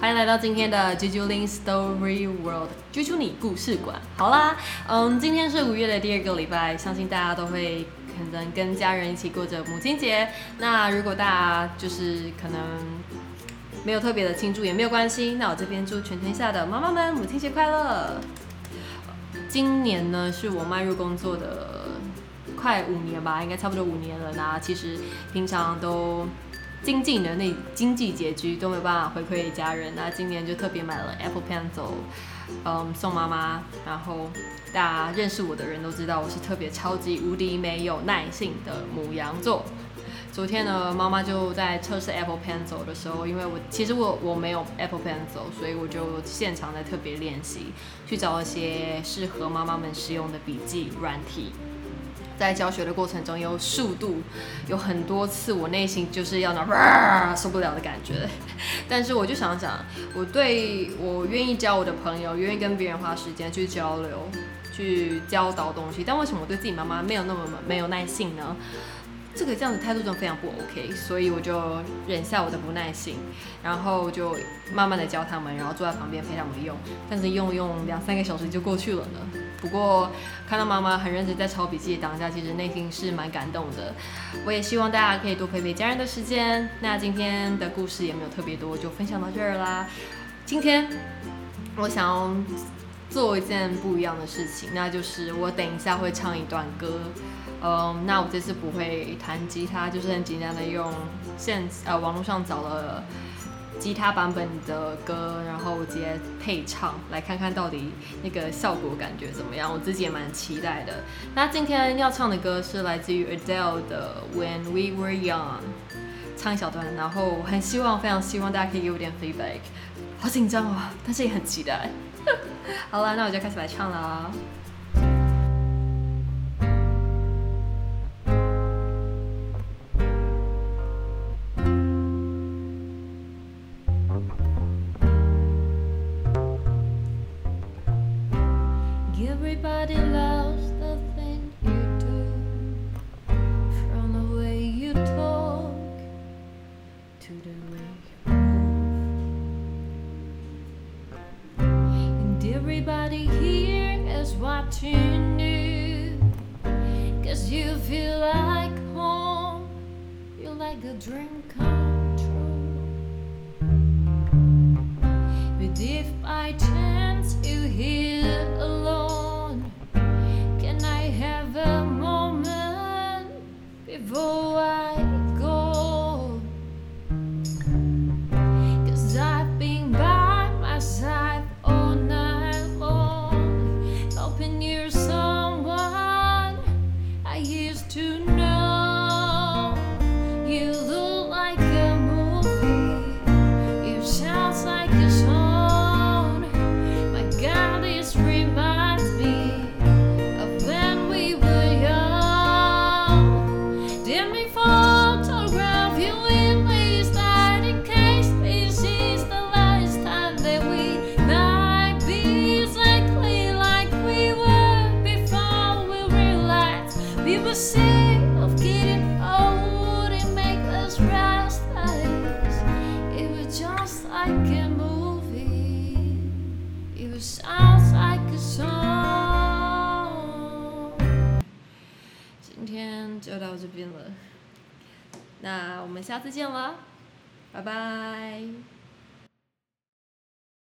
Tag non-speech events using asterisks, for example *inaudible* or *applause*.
欢迎来到今天的 Juju Lin Story World，居住你故事馆。好啦，嗯，今天是五月的第二个礼拜，相信大家都会可能跟家人一起过着母亲节。那如果大家就是可能没有特别的庆祝也没有关系，那我这边祝全天下的妈妈们母亲节快乐。今年呢是我迈入工作的快五年吧，应该差不多五年了。那其实平常都。经济能力经济拮据都没有办法回馈家人，那今年就特别买了 Apple Pencil，嗯，送妈妈。然后大家认识我的人都知道，我是特别超级无敌没有耐性的母羊座。昨天呢，妈妈就在测试 Apple Pencil 的时候，因为我其实我我没有 Apple Pencil，所以我就现场在特别练习，去找一些适合妈妈们使用的笔记软体。在教学的过程中，有速度，有很多次，我内心就是要那 *laughs* 受不了的感觉。但是我就想想，我对我愿意教我的朋友，愿意跟别人花时间去交流，去教导东西。但为什么我对自己妈妈没有那么没有耐性呢？这个这样子态度真的非常不 OK，所以我就忍下我的不耐心，然后就慢慢的教他们，然后坐在旁边陪他们用。但是用用两三个小时就过去了呢。不过看到妈妈很认真在抄笔记当下，其实内心是蛮感动的。我也希望大家可以多陪陪家人的时间。那今天的故事也没有特别多，就分享到这儿啦。今天我想要做一件不一样的事情，那就是我等一下会唱一段歌。嗯，那我这次不会弹吉他，就是很简单的用现呃网络上找了吉他版本的歌，然后直接配唱，来看看到底那个效果感觉怎么样。我自己也蛮期待的。那今天要唱的歌是来自于 Adele 的 When We Were Young，唱一小段，然后很希望，非常希望大家可以给我点 feedback。好紧张哦，但是也很期待。*laughs* 好了，那我就开始来唱了。Everybody everybody here is watching you, cause you feel like home, you're like a dream come to know. Sounds like a song. 今天就到这边了，那我们下次见了，拜拜。